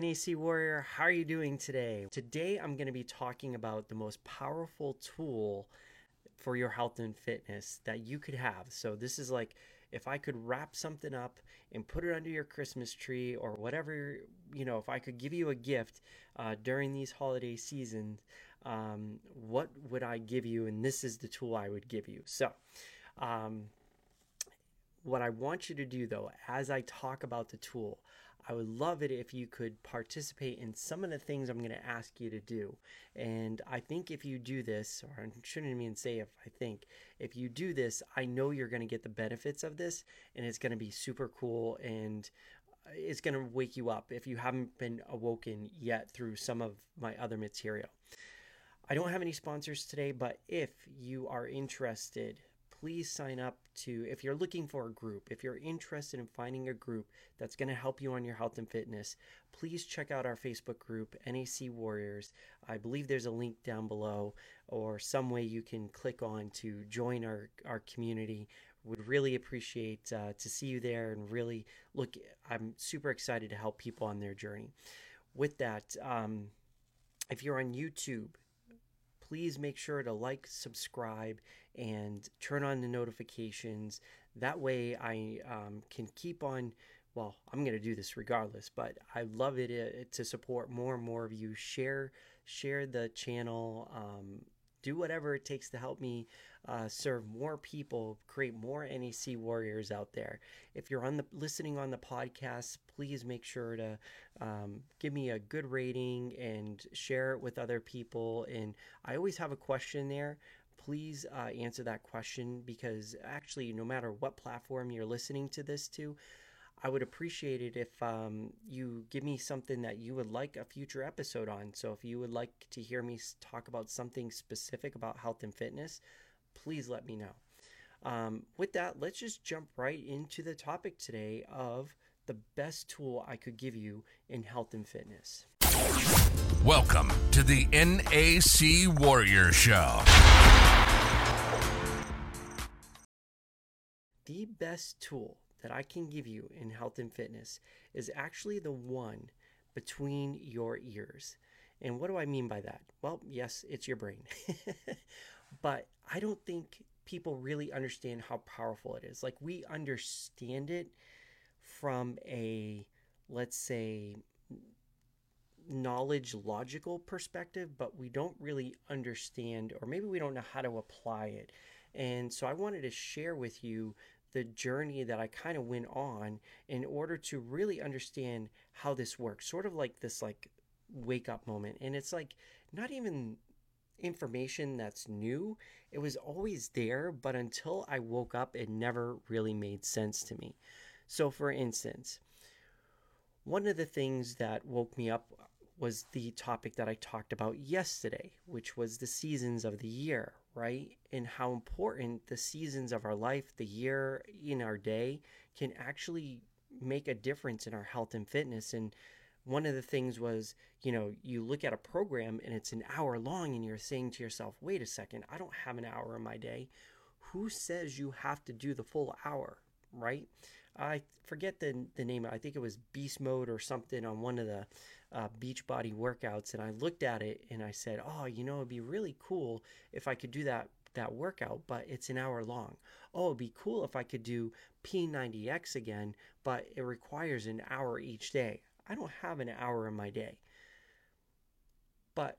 NAC Warrior. How are you doing today? Today, I'm going to be talking about the most powerful tool for your health and fitness that you could have. So, this is like if I could wrap something up and put it under your Christmas tree or whatever, you know, if I could give you a gift uh, during these holiday seasons, um, what would I give you? And this is the tool I would give you. So, um, what I want you to do though, as I talk about the tool, I would love it if you could participate in some of the things I'm going to ask you to do. And I think if you do this, or I shouldn't even say if I think, if you do this, I know you're going to get the benefits of this and it's going to be super cool and uh, it's going to wake you up if you haven't been awoken yet through some of my other material. I don't have any sponsors today, but if you are interested, please sign up to if you're looking for a group if you're interested in finding a group that's going to help you on your health and fitness please check out our facebook group nac warriors. I believe there's a link down below or some way you can click on to join our, our community. Would really appreciate uh, to see you there and really look i'm super excited to help people on their journey. With that um, if you're on youtube please make sure to like, subscribe, and turn on the notifications. That way, I um, can keep on. Well, I'm going to do this regardless, but I love it uh, to support more and more of you. Share, share the channel. Um, do whatever it takes to help me uh, serve more people, create more NAC warriors out there. If you're on the listening on the podcast, please make sure to um, give me a good rating and share it with other people. And I always have a question there. Please uh, answer that question because actually, no matter what platform you're listening to this to, I would appreciate it if um, you give me something that you would like a future episode on. So, if you would like to hear me talk about something specific about health and fitness, please let me know. Um, with that, let's just jump right into the topic today of the best tool I could give you in health and fitness. Welcome to the NAC Warrior Show. The best tool that I can give you in health and fitness is actually the one between your ears. And what do I mean by that? Well, yes, it's your brain. but I don't think people really understand how powerful it is. Like we understand it from a let's say knowledge logical perspective, but we don't really understand or maybe we don't know how to apply it. And so I wanted to share with you the journey that I kind of went on in order to really understand how this works. Sort of like this like wake up moment. And it's like not even information that's new. It was always there, but until I woke up, it never really made sense to me. So, for instance, one of the things that woke me up was the topic that I talked about yesterday, which was the seasons of the year, right? And how important the seasons of our life, the year in our day, can actually make a difference in our health and fitness. And one of the things was, you know, you look at a program and it's an hour long and you're saying to yourself, wait a second, I don't have an hour in my day. Who says you have to do the full hour, right? I forget the, the name. I think it was Beast Mode or something on one of the uh, Beachbody workouts. And I looked at it and I said, oh, you know, it'd be really cool if I could do that that workout, but it's an hour long. Oh, it'd be cool if I could do P90X again, but it requires an hour each day. I don't have an hour in my day. But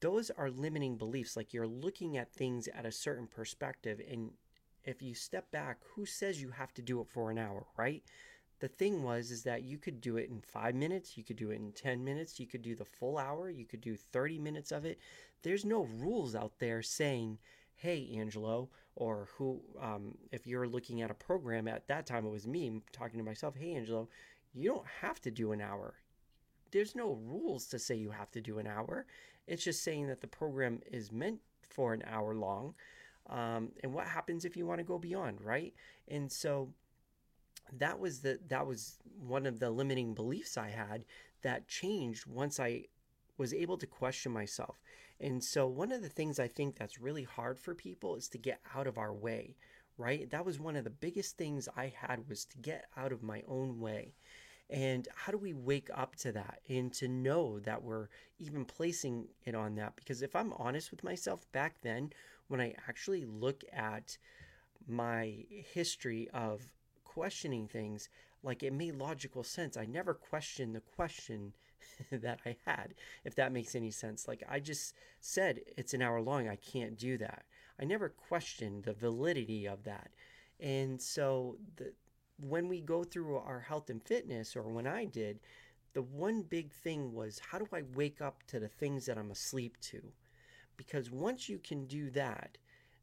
those are limiting beliefs. Like you're looking at things at a certain perspective. And if you step back, who says you have to do it for an hour, right? The thing was, is that you could do it in five minutes, you could do it in 10 minutes, you could do the full hour, you could do 30 minutes of it. There's no rules out there saying, hey, Angelo, or who, um, if you're looking at a program at that time, it was me talking to myself, hey, Angelo, you don't have to do an hour. There's no rules to say you have to do an hour. It's just saying that the program is meant for an hour long. Um, and what happens if you want to go beyond, right? And so that was the that was one of the limiting beliefs I had that changed once I was able to question myself. And so one of the things I think that's really hard for people is to get out of our way, right? That was one of the biggest things I had was to get out of my own way. And how do we wake up to that and to know that we're even placing it on that? Because if I'm honest with myself, back then, when I actually look at my history of questioning things, like it made logical sense. I never questioned the question that I had, if that makes any sense. Like I just said, it's an hour long. I can't do that. I never questioned the validity of that. And so the, when we go through our health and fitness, or when I did, the one big thing was how do I wake up to the things that I'm asleep to? Because once you can do that,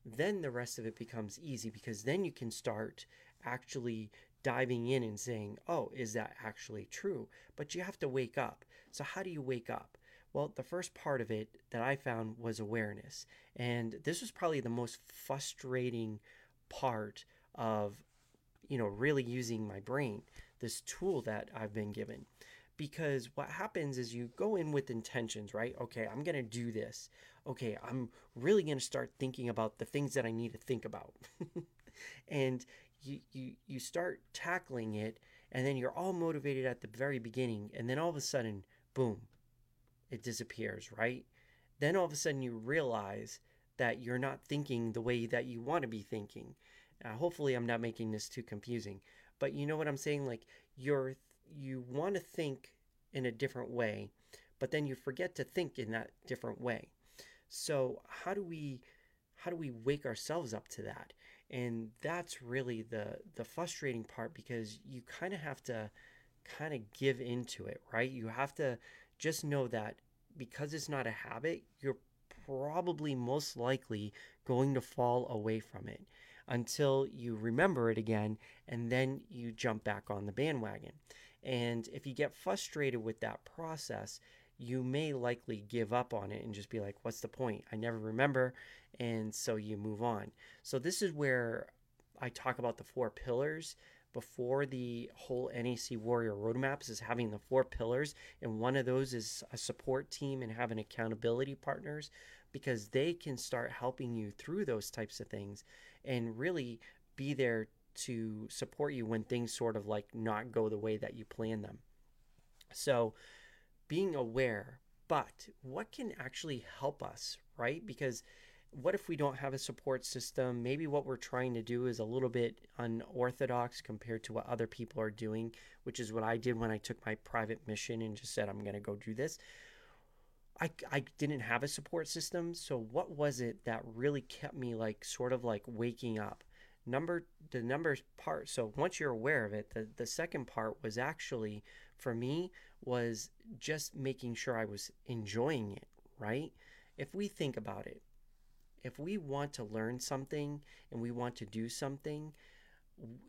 then the rest of it becomes easy because then you can start actually diving in and saying, oh, is that actually true? But you have to wake up. So, how do you wake up? Well, the first part of it that I found was awareness. And this was probably the most frustrating part of, you know, really using my brain, this tool that I've been given. Because what happens is you go in with intentions, right? Okay, I'm going to do this. Okay, I'm really going to start thinking about the things that I need to think about. and you, you you start tackling it and then you're all motivated at the very beginning and then all of a sudden boom it disappears right then all of a sudden you realize that you're not thinking the way that you want to be thinking hopefully i'm not making this too confusing but you know what i'm saying like you're you want to think in a different way but then you forget to think in that different way. So how do we how do we wake ourselves up to that? And that's really the the frustrating part because you kind of have to kind of give into it right? You have to just know that because it's not a habit you're probably most likely going to fall away from it until you remember it again and then you jump back on the bandwagon and if you get frustrated with that process you may likely give up on it and just be like, what's the point? I never remember. And so you move on. So this is where I talk about the four pillars before the whole NAC Warrior roadmaps is having the four pillars. And one of those is a support team and having accountability partners because they can start helping you through those types of things and really be there to support you when things sort of like not go the way that you plan them. So, being aware, but what can actually help us, right? Because what if we don't have a support system? Maybe what we're trying to do is a little bit unorthodox compared to what other people are doing, which is what I did when I took my private mission and just said, I'm going to go do this. I, I didn't have a support system. So, what was it that really kept me like sort of like waking up? Number the numbers part. So, once you're aware of it, the, the second part was actually for me was just making sure I was enjoying it, right? If we think about it, if we want to learn something and we want to do something,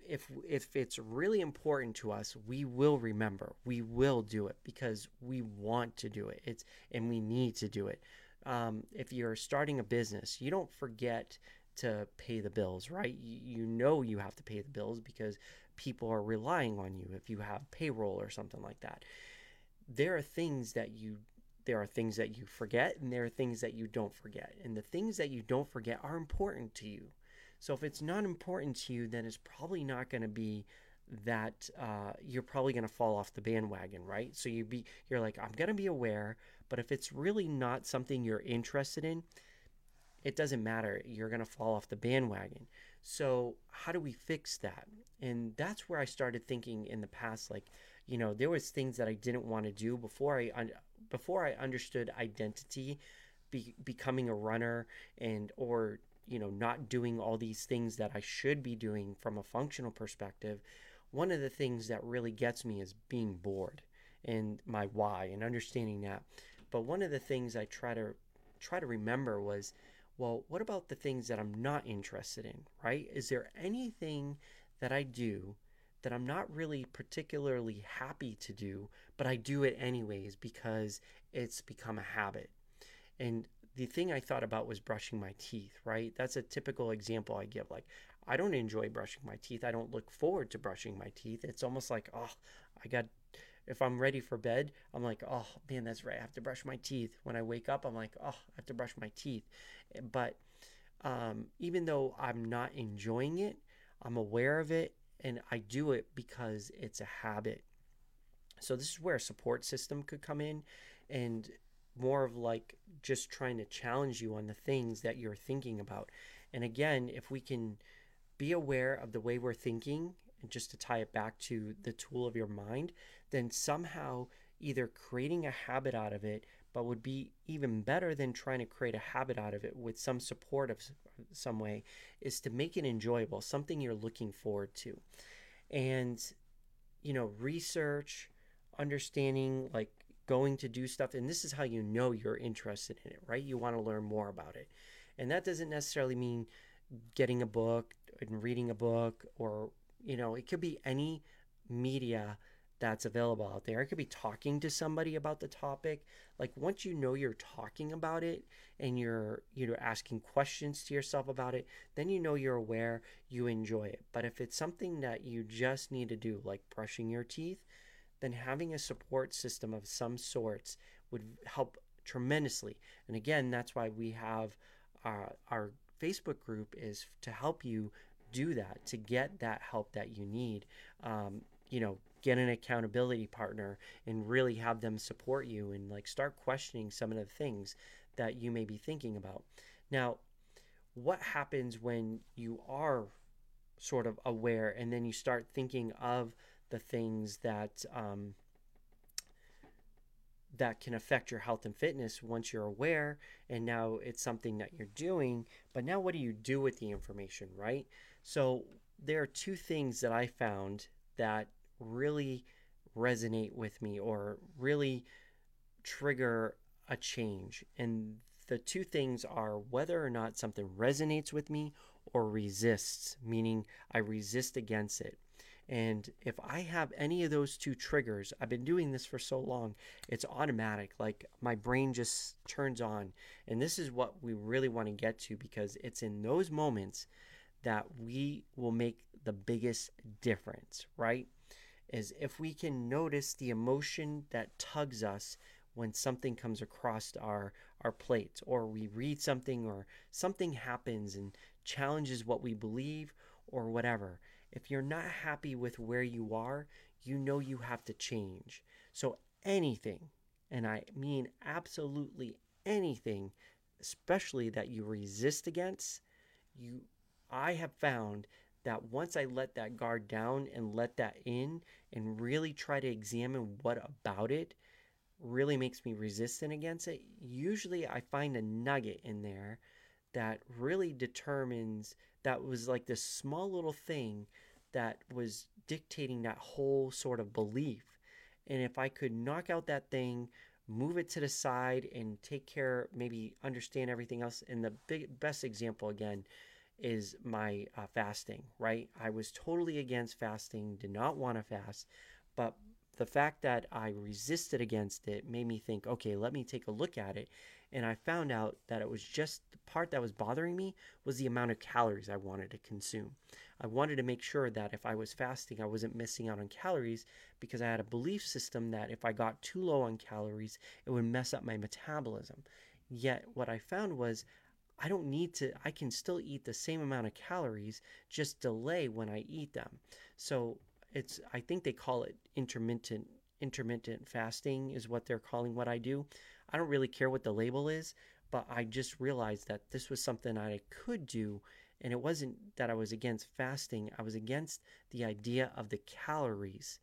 if if it's really important to us, we will remember. We will do it because we want to do it. It's and we need to do it. Um, if you're starting a business, you don't forget to pay the bills, right? You, know you have to pay the bills because people are relying on you if you have payroll or something like that. There are things that you there are things that you forget and there are things that you don't forget. And the things that you don't forget are important to you. So if it's not important to you, then it's probably not going to be that uh, you're probably going to fall off the bandwagon, right? So you be you're like I'm going to be aware, but if it's really not something you're interested in, it doesn't matter. You're going to fall off the bandwagon. So, how do we fix that? And that's where I started thinking in the past like, you know, there was things that I didn't want to do before I before I understood identity, be, becoming a runner and or you know, not doing all these things that I should be doing from a functional perspective. One of the things that really gets me is being bored and my why and understanding that. But one of the things I try to try to remember was well, what about the things that I'm not interested in, right? Is there anything that I do that I'm not really particularly happy to do, but I do it anyways because it's become a habit? And the thing I thought about was brushing my teeth, right? That's a typical example I give. Like, I don't enjoy brushing my teeth. I don't look forward to brushing my teeth. It's almost like, oh, I got if I'm ready for bed, I'm like, oh man, that's right. I have to brush my teeth. When I wake up, I'm like, oh, I have to brush my teeth. But um, even though I'm not enjoying it, I'm aware of it and I do it because it's a habit. So this is where a support system could come in and more of like just trying to challenge you on the things that you're thinking about. And again, if we can be aware of the way we're thinking and just to tie it back to the tool of your mind, then somehow either creating a habit out of it, but would be even better than trying to create a habit out of it with some support of some way, is to make it enjoyable, something you're looking forward to. And, you know, research, understanding, like going to do stuff, and this is how you know you're interested in it, right? You want to learn more about it. And that doesn't necessarily mean getting a book and reading a book or, you know, it could be any media that's available out there. It could be talking to somebody about the topic. Like once you know you're talking about it and you're you know asking questions to yourself about it, then you know you're aware, you enjoy it. But if it's something that you just need to do like brushing your teeth, then having a support system of some sorts would help tremendously. And again, that's why we have our, uh, our Facebook group is to help you do that, to get that help that you need. Um, you know, get an accountability partner and really have them support you and like start questioning some of the things that you may be thinking about. Now, what happens when you are sort of aware and then you start thinking of the things that um, that can affect your health and fitness once you're aware and now it's something that you're doing but now what do you do with the information right so there are two things that i found that really resonate with me or really trigger a change. And the two things are whether or not something resonates with me or resists, meaning I resist against it. And if I have any of those two triggers, I've been doing this for so long, it's automatic. Like my brain just turns on. And this is what we really want to get to because it's in those moments that we will make the biggest difference, right? Is if we can notice the emotion that tugs us when something comes across our our plate or we read something or something happens and challenges what we believe or whatever if you're not happy with where you are you know you have to change. So anything and i mean absolutely anything especially that you resist against you i have found that once I let that guard down and let that in and really try to examine what about it really makes me resistant against it, usually I find a nugget in there that really determines that was like this small little thing that was dictating that whole sort of belief. And if I could knock out that thing, move it to the side, and take care, maybe understand everything else. And the big, best example again is my uh, fasting, right? I was totally against fasting, did not want to fast, but the fact that I resisted against it made me think, okay, let me take a look at it. And I found out that it was just the part that was bothering me was the amount of calories I wanted to consume. I wanted to make sure that if I was fasting, I wasn't missing out on calories because I had a belief system that if I got too low on calories, it would mess up my metabolism. Yet, what I found was I don't need to, I can still eat the same amount of calories, just delay when I eat them. So it's, I think they call it intermittent, intermittent fasting is what they're calling what I do. I don't really care what the label is, but I just realized that this was something I could do. And it wasn't that I was against fasting, I was against the idea of the calories.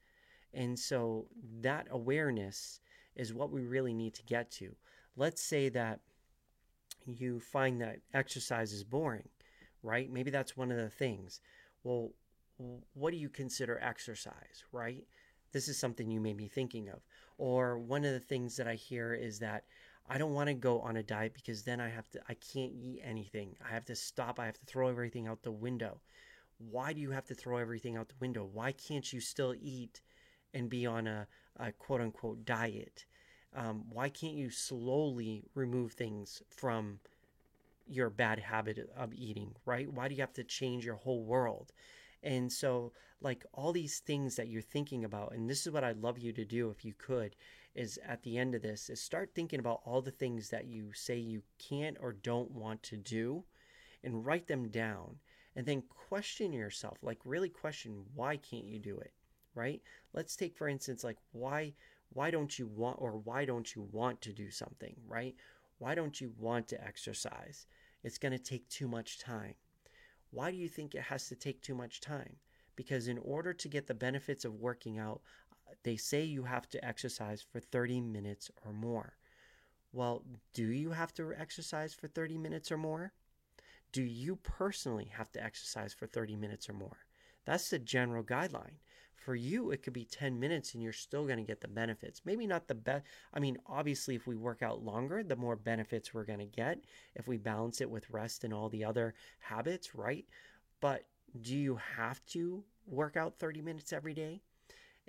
And so that awareness is what we really need to get to. Let's say that you find that exercise is boring, right? Maybe that's one of the things. Well, what do you consider exercise, right? This is something you may be thinking of. Or one of the things that I hear is that I don't want to go on a diet because then I have to I can't eat anything. I have to stop. I have to throw everything out the window. Why do you have to throw everything out the window? Why can't you still eat and be on a, a quote unquote diet? Um, why can't you slowly remove things from your bad habit of eating, right? Why do you have to change your whole world? And so, like all these things that you're thinking about, and this is what I'd love you to do if you could, is at the end of this, is start thinking about all the things that you say you can't or don't want to do and write them down. And then question yourself, like really question, why can't you do it? right? Let's take for instance like why why don't you want or why don't you want to do something, right? Why don't you want to exercise? It's going to take too much time. Why do you think it has to take too much time? Because in order to get the benefits of working out, they say you have to exercise for 30 minutes or more. Well, do you have to exercise for 30 minutes or more? Do you personally have to exercise for 30 minutes or more? That's the general guideline. For you, it could be 10 minutes and you're still going to get the benefits. Maybe not the best. I mean, obviously, if we work out longer, the more benefits we're going to get if we balance it with rest and all the other habits, right? But do you have to work out 30 minutes every day?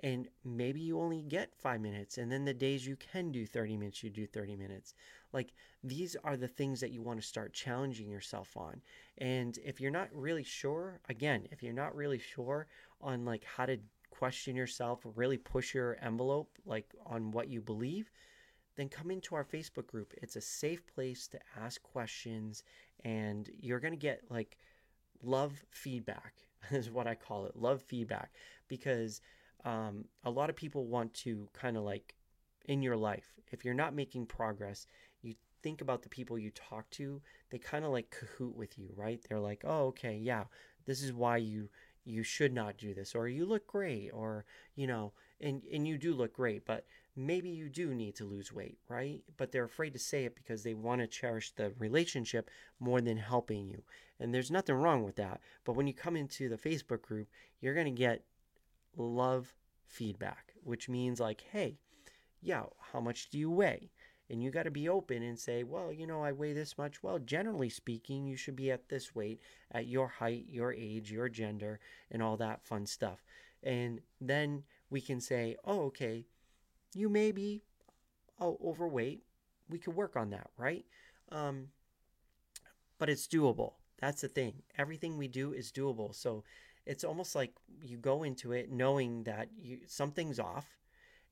and maybe you only get five minutes and then the days you can do 30 minutes you do 30 minutes like these are the things that you want to start challenging yourself on and if you're not really sure again if you're not really sure on like how to question yourself really push your envelope like on what you believe then come into our facebook group it's a safe place to ask questions and you're going to get like love feedback is what i call it love feedback because um, a lot of people want to kind of like in your life, if you're not making progress, you think about the people you talk to, they kind of like cahoot with you, right? They're like, oh, okay, yeah, this is why you you should not do this or you look great or you know and and you do look great but maybe you do need to lose weight right but they're afraid to say it because they want to cherish the relationship more than helping you and there's nothing wrong with that but when you come into the facebook group you're going to get love feedback, which means like, hey, yeah, how much do you weigh? And you got to be open and say, well, you know, I weigh this much. Well, generally speaking, you should be at this weight at your height, your age, your gender, and all that fun stuff. And then we can say, oh, okay, you may be oh, overweight. We could work on that, right? Um, but it's doable. That's the thing. Everything we do is doable. So it's almost like you go into it knowing that you, something's off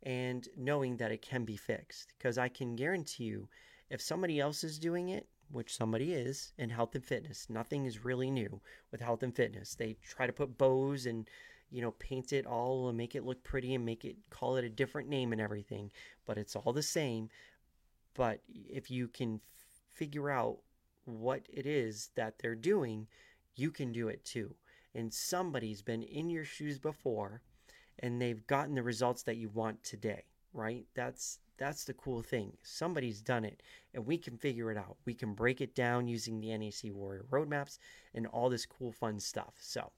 and knowing that it can be fixed. Because I can guarantee you, if somebody else is doing it, which somebody is in health and fitness, nothing is really new with health and fitness. They try to put bows and you know paint it all and make it look pretty and make it call it a different name and everything, but it's all the same. But if you can f- figure out what it is that they're doing, you can do it too and somebody's been in your shoes before and they've gotten the results that you want today, right? That's that's the cool thing. Somebody's done it and we can figure it out. We can break it down using the NAC Warrior roadmaps and all this cool fun stuff. So,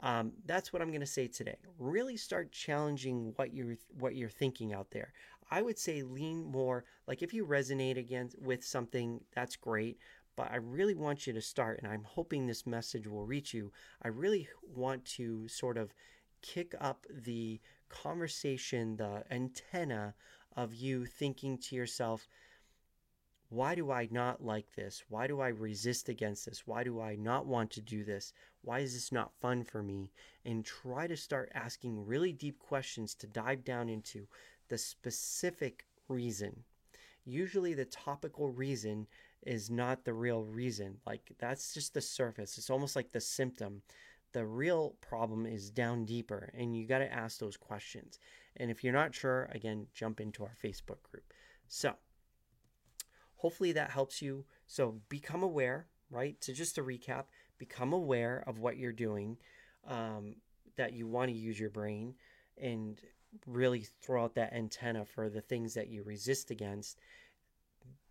um, that's what I'm going to say today. Really start challenging what you're what you're thinking out there. I would say lean more like if you resonate again with something, that's great but I really want you to start, and I'm hoping this message will reach you. I really want to sort of kick up the conversation, the antenna of you thinking to yourself, why do I not like this? Why do I resist against this? Why do I not want to do this? Why is this not fun for me? And try to start asking really deep questions to dive down into the specific reason. Usually, the topical reason is not the real reason. Like that's just the surface. It's almost like the symptom. The real problem is down deeper, and you got to ask those questions. And if you're not sure, again, jump into our Facebook group. So, hopefully that helps you. So, become aware, right? So, just to recap, become aware of what you're doing, um, that you want to use your brain, and really throw out that antenna for the things that you resist against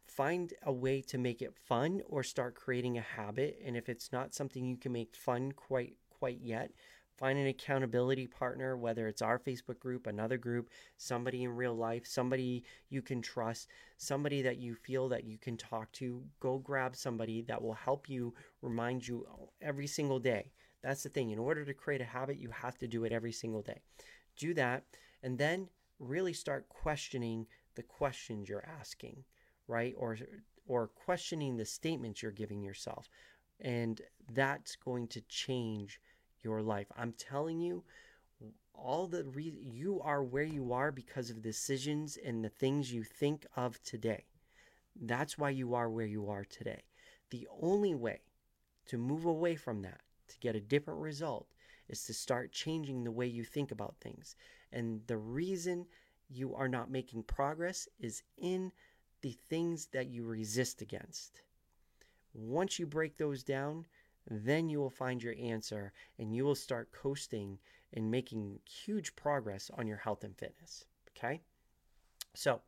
find a way to make it fun or start creating a habit and if it's not something you can make fun quite quite yet. Find an accountability partner whether it's our facebook group another group somebody in real life somebody you can trust somebody that you feel that you can talk to. Go grab somebody that will help you remind you every single day. That's the thing. In order to create a habit you have to do it every single day. Do that and then really start questioning the questions you're asking right? Or or questioning the statements you're giving yourself. And that's going to change your life. I'm telling you, all the re- you are where you are because of decisions and the things you think of today. That's why you are where you are today. The only way to move away from that, to get a different result, is to start changing the way you think about things. And the reason you are not making progress is in the things that you resist against. Once you break those down, then you will find your answer and you will start coasting and making huge progress on your health and fitness. Okay? So,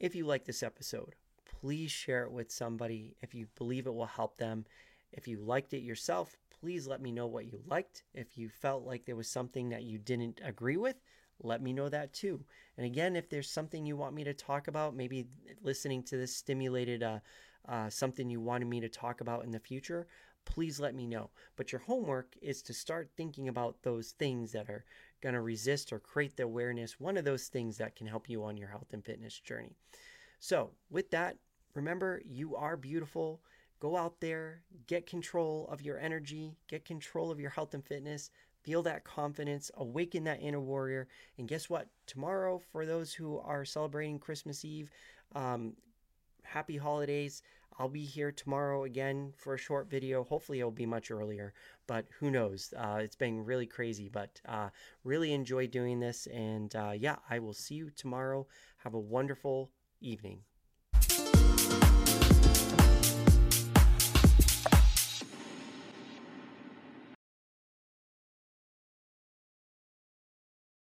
if you like this episode, please share it with somebody if you believe it will help them. If you liked it yourself, please let me know what you liked. If you felt like there was something that you didn't agree with, let me know that too. And again, if there's something you want me to talk about, maybe listening to this stimulated uh, uh, something you wanted me to talk about in the future, please let me know. But your homework is to start thinking about those things that are going to resist or create the awareness, one of those things that can help you on your health and fitness journey. So, with that, remember you are beautiful. Go out there, get control of your energy, get control of your health and fitness, feel that confidence, awaken that inner warrior. And guess what? Tomorrow, for those who are celebrating Christmas Eve, um, happy holidays. I'll be here tomorrow again for a short video. Hopefully, it'll be much earlier, but who knows? Uh, it's been really crazy, but uh, really enjoy doing this. And uh, yeah, I will see you tomorrow. Have a wonderful evening.